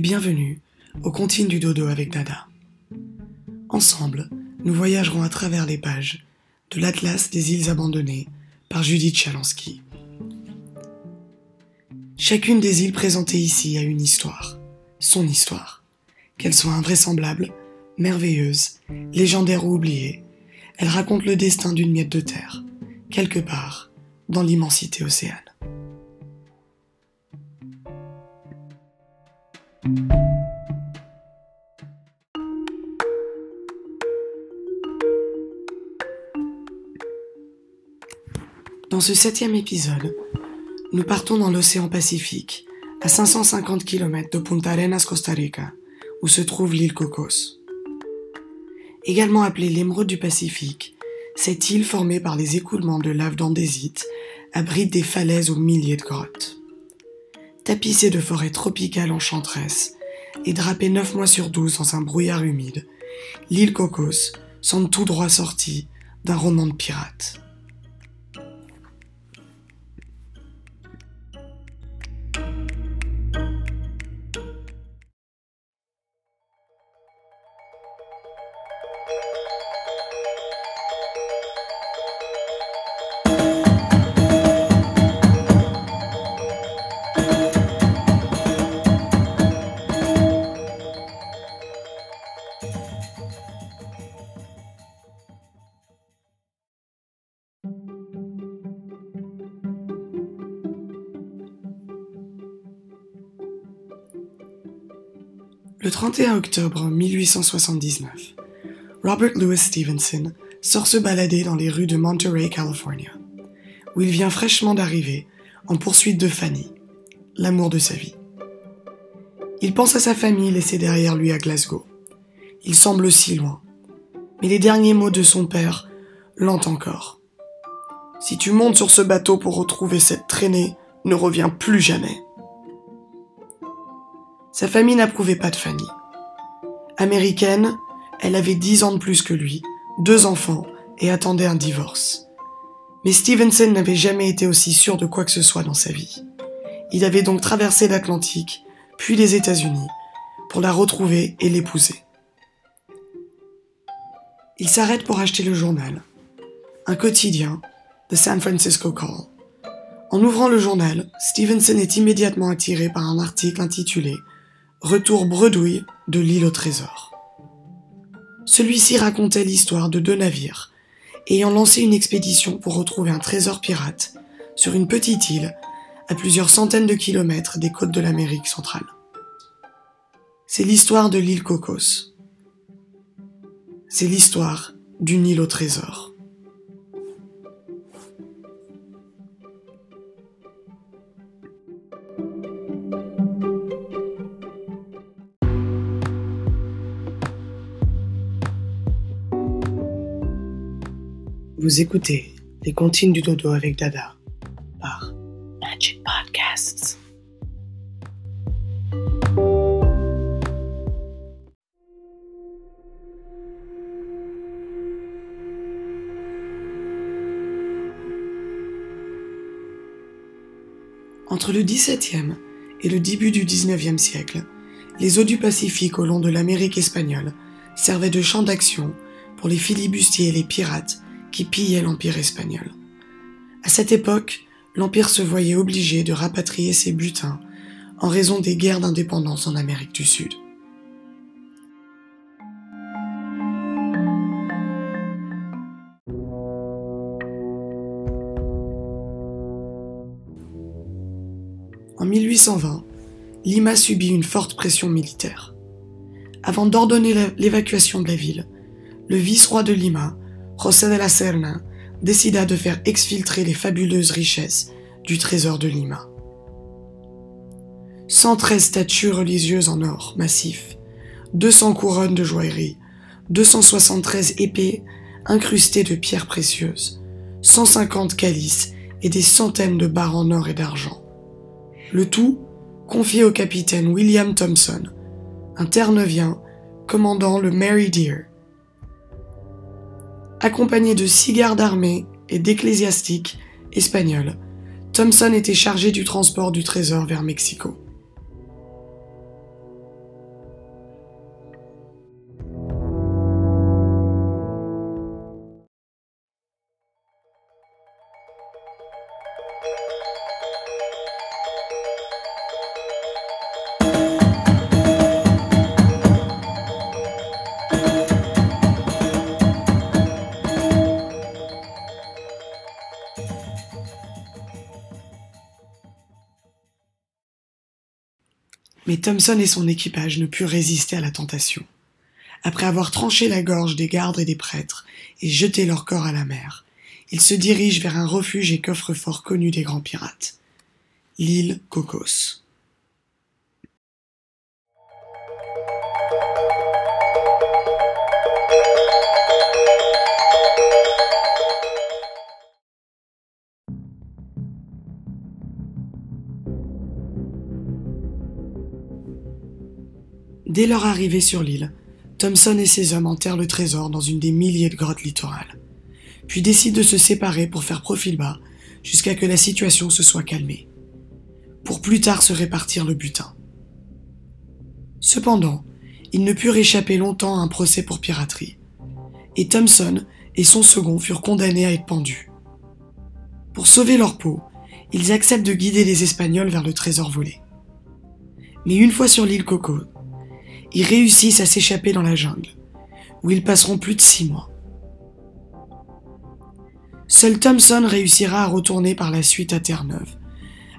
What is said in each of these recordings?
Bienvenue au Contine du Dodo avec Dada. Ensemble, nous voyagerons à travers les pages de l'Atlas des îles abandonnées par Judith Chalansky. Chacune des îles présentées ici a une histoire, son histoire. Qu'elle soit invraisemblable, merveilleuse, légendaire ou oubliée, elle raconte le destin d'une miette de terre, quelque part dans l'immensité océane. Dans ce septième épisode, nous partons dans l'océan Pacifique, à 550 km de Punta Arenas, Costa Rica, où se trouve l'île Cocos. Également appelée l'émeraude du Pacifique, cette île formée par les écoulements de lave d'andésite abrite des falaises aux milliers de grottes. Tapissée de forêts tropicales enchanteresses et drapée neuf mois sur douze dans un brouillard humide, l'île Cocos semble tout droit sortie d'un roman de pirates. 31 octobre 1879, Robert Louis Stevenson sort se balader dans les rues de Monterey, California, où il vient fraîchement d'arriver en poursuite de Fanny, l'amour de sa vie. Il pense à sa famille laissée derrière lui à Glasgow. Il semble si loin, mais les derniers mots de son père l'ont encore. Si tu montes sur ce bateau pour retrouver cette traînée, ne reviens plus jamais. Sa famille n'approuvait pas de Fanny. Américaine, elle avait dix ans de plus que lui, deux enfants et attendait un divorce. Mais Stevenson n'avait jamais été aussi sûr de quoi que ce soit dans sa vie. Il avait donc traversé l'Atlantique, puis les États-Unis, pour la retrouver et l'épouser. Il s'arrête pour acheter le journal, un quotidien, The San Francisco Call. En ouvrant le journal, Stevenson est immédiatement attiré par un article intitulé Retour bredouille de l'île au trésor. Celui-ci racontait l'histoire de deux navires ayant lancé une expédition pour retrouver un trésor pirate sur une petite île à plusieurs centaines de kilomètres des côtes de l'Amérique centrale. C'est l'histoire de l'île Cocos. C'est l'histoire d'une île au trésor. Vous écoutez Les Comptines du Dodo avec Dada par Magic Podcasts. Entre le XVIIe et le début du XIXe siècle, les eaux du Pacifique au long de l'Amérique espagnole servaient de champ d'action pour les filibustiers et les pirates qui pillait l'Empire espagnol. À cette époque, l'Empire se voyait obligé de rapatrier ses butins en raison des guerres d'indépendance en Amérique du Sud. En 1820, Lima subit une forte pression militaire. Avant d'ordonner l'évacuation de la ville, le vice-roi de Lima José de la Serna décida de faire exfiltrer les fabuleuses richesses du trésor de Lima. 113 statues religieuses en or massif, 200 couronnes de joaillerie, 273 épées incrustées de pierres précieuses, 150 calices et des centaines de barres en or et d'argent. Le tout confié au capitaine William Thompson, un Terre-Neuvien commandant le Mary Deer, Accompagné de six gardes armés et d'ecclésiastiques espagnols, Thompson était chargé du transport du trésor vers Mexico. Mais Thompson et son équipage ne purent résister à la tentation. Après avoir tranché la gorge des gardes et des prêtres et jeté leurs corps à la mer, ils se dirigent vers un refuge et coffre-fort connu des grands pirates, l'île Cocos. Dès leur arrivée sur l'île, Thompson et ses hommes enterrent le trésor dans une des milliers de grottes littorales, puis décident de se séparer pour faire profil bas jusqu'à que la situation se soit calmée, pour plus tard se répartir le butin. Cependant, ils ne purent échapper longtemps à un procès pour piraterie, et Thompson et son second furent condamnés à être pendus. Pour sauver leur peau, ils acceptent de guider les Espagnols vers le trésor volé. Mais une fois sur l'île Coco, ils réussissent à s'échapper dans la jungle, où ils passeront plus de six mois. Seul Thompson réussira à retourner par la suite à Terre-Neuve,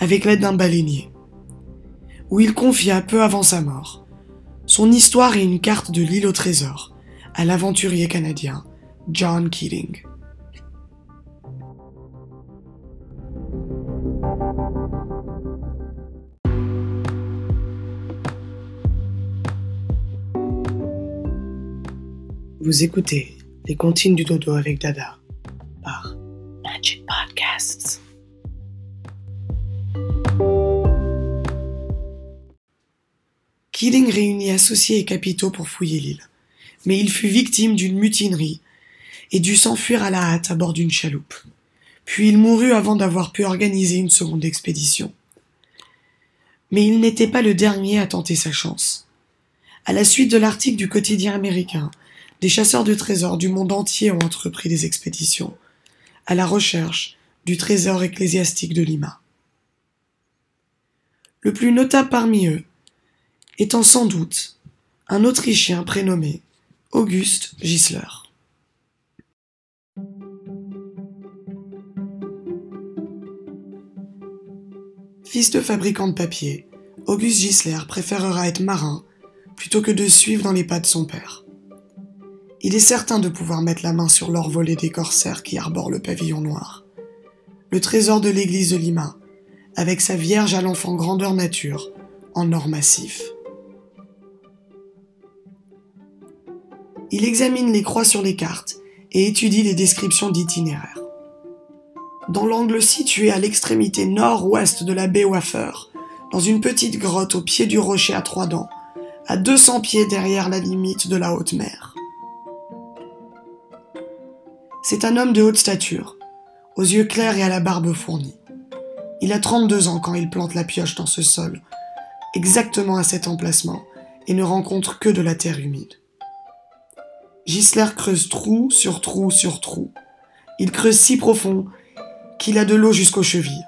avec l'aide d'un baleinier, où il confia peu avant sa mort son histoire et une carte de l'île au trésor à l'aventurier canadien John Keating. Vous écoutez Les Comptines du Dodo avec Dada par Magic Podcasts. Keating réunit associés et capitaux pour fouiller l'île, mais il fut victime d'une mutinerie et dut s'enfuir à la hâte à bord d'une chaloupe. Puis il mourut avant d'avoir pu organiser une seconde expédition. Mais il n'était pas le dernier à tenter sa chance. À la suite de l'article du quotidien américain, des chasseurs de trésors du monde entier ont entrepris des expéditions à la recherche du trésor ecclésiastique de Lima. Le plus notable parmi eux étant sans doute un Autrichien prénommé Auguste Gisler. Fils de fabricant de papier, Auguste Gisler préférera être marin plutôt que de suivre dans les pas de son père. Il est certain de pouvoir mettre la main sur l'or volé des corsaires qui arborent le pavillon noir. Le trésor de l'église de Lima, avec sa Vierge à l'enfant grandeur nature, en or massif. Il examine les croix sur les cartes et étudie les descriptions d'itinéraires. Dans l'angle situé à l'extrémité nord-ouest de la baie Waffer, dans une petite grotte au pied du rocher à trois dents, à 200 pieds derrière la limite de la haute mer. C'est un homme de haute stature, aux yeux clairs et à la barbe fournie. Il a 32 ans quand il plante la pioche dans ce sol, exactement à cet emplacement, et ne rencontre que de la terre humide. Gisler creuse trou sur trou sur trou. Il creuse si profond qu'il a de l'eau jusqu'aux chevilles.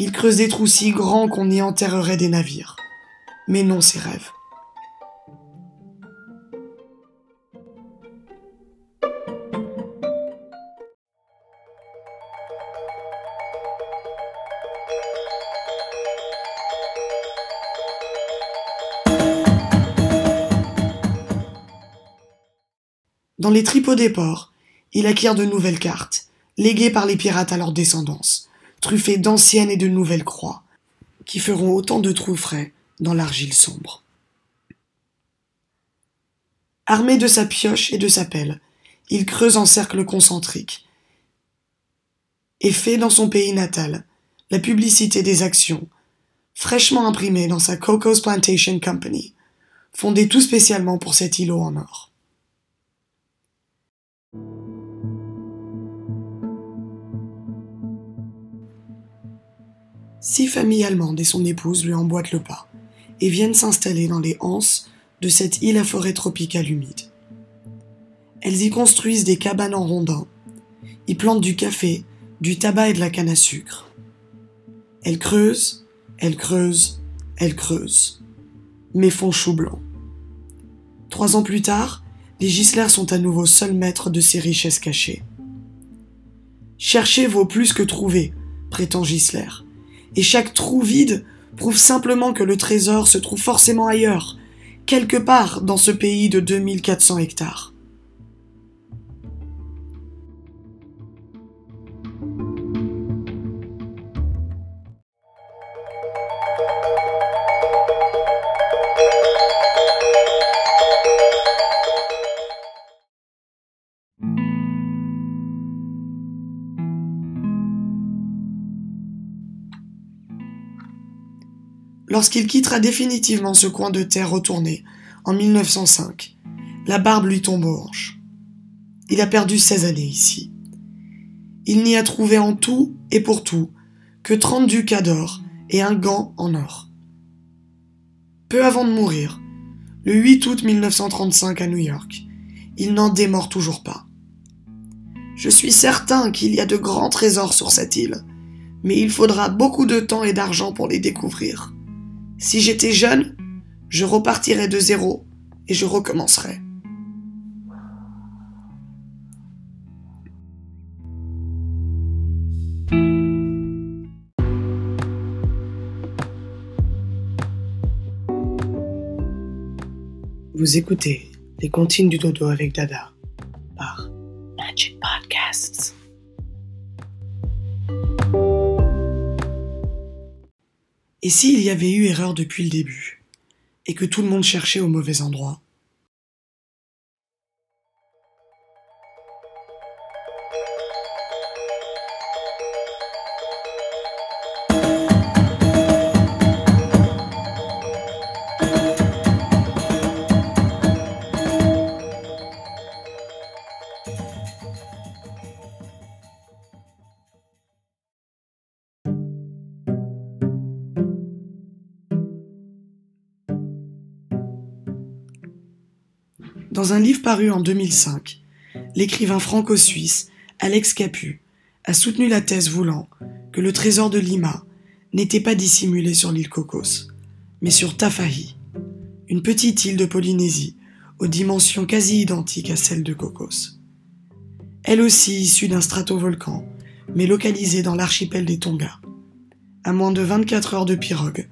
Il creuse des trous si grands qu'on y enterrerait des navires. Mais non ses rêves. Dans les tripots des ports, il acquiert de nouvelles cartes, léguées par les pirates à leur descendance, truffées d'anciennes et de nouvelles croix, qui feront autant de trous frais dans l'argile sombre. Armé de sa pioche et de sa pelle, il creuse en cercle concentrique et fait dans son pays natal la publicité des actions, fraîchement imprimées dans sa Cocos Plantation Company, fondée tout spécialement pour cet îlot en or. Six familles allemandes et son épouse lui emboîtent le pas et viennent s'installer dans les anses de cette île à forêt tropicale humide. Elles y construisent des cabanes en rondins, y plantent du café, du tabac et de la canne à sucre. Elles creusent, elles creusent, elles creusent, mais font chou blanc. Trois ans plus tard, les Gislers sont à nouveau seuls maîtres de ces richesses cachées. Chercher vaut plus que trouver, prétend Gisler et chaque trou vide prouve simplement que le trésor se trouve forcément ailleurs, quelque part dans ce pays de 2400 hectares. Lorsqu'il quittera définitivement ce coin de terre retourné, en 1905, la barbe lui tombe aux hanches. Il a perdu 16 années ici. Il n'y a trouvé en tout et pour tout que 30 ducats d'or et un gant en or. Peu avant de mourir, le 8 août 1935 à New York, il n'en démord toujours pas. Je suis certain qu'il y a de grands trésors sur cette île, mais il faudra beaucoup de temps et d'argent pour les découvrir. Si j'étais jeune, je repartirais de zéro et je recommencerais. Vous écoutez Les Comptines du Dodo avec Dada Et s'il y avait eu erreur depuis le début, et que tout le monde cherchait au mauvais endroit Dans un livre paru en 2005, l'écrivain franco-suisse Alex Capu a soutenu la thèse voulant que le trésor de Lima n'était pas dissimulé sur l'île Cocos, mais sur Tafahi, une petite île de Polynésie aux dimensions quasi identiques à celles de Cocos. Elle aussi issue d'un stratovolcan, mais localisée dans l'archipel des Tonga, à moins de 24 heures de pirogue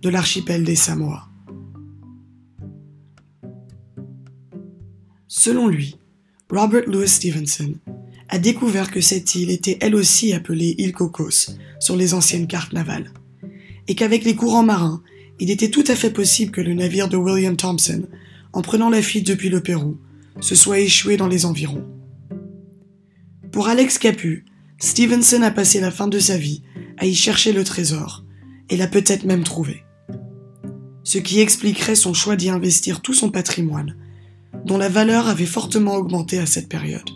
de l'archipel des Samoa. Selon lui, Robert Louis Stevenson a découvert que cette île était elle aussi appelée île Cocos sur les anciennes cartes navales, et qu'avec les courants marins, il était tout à fait possible que le navire de William Thompson, en prenant la fuite depuis le Pérou, se soit échoué dans les environs. Pour Alex Capu, Stevenson a passé la fin de sa vie à y chercher le trésor, et l'a peut-être même trouvé. Ce qui expliquerait son choix d'y investir tout son patrimoine, dont la valeur avait fortement augmenté à cette période.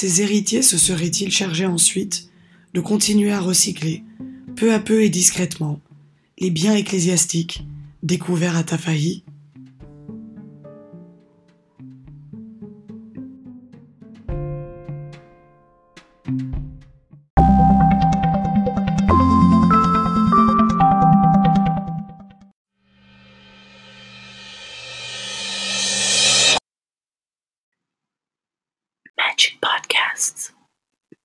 Ses héritiers se seraient-ils chargés ensuite de continuer à recycler, peu à peu et discrètement, les biens ecclésiastiques découverts à Tafahi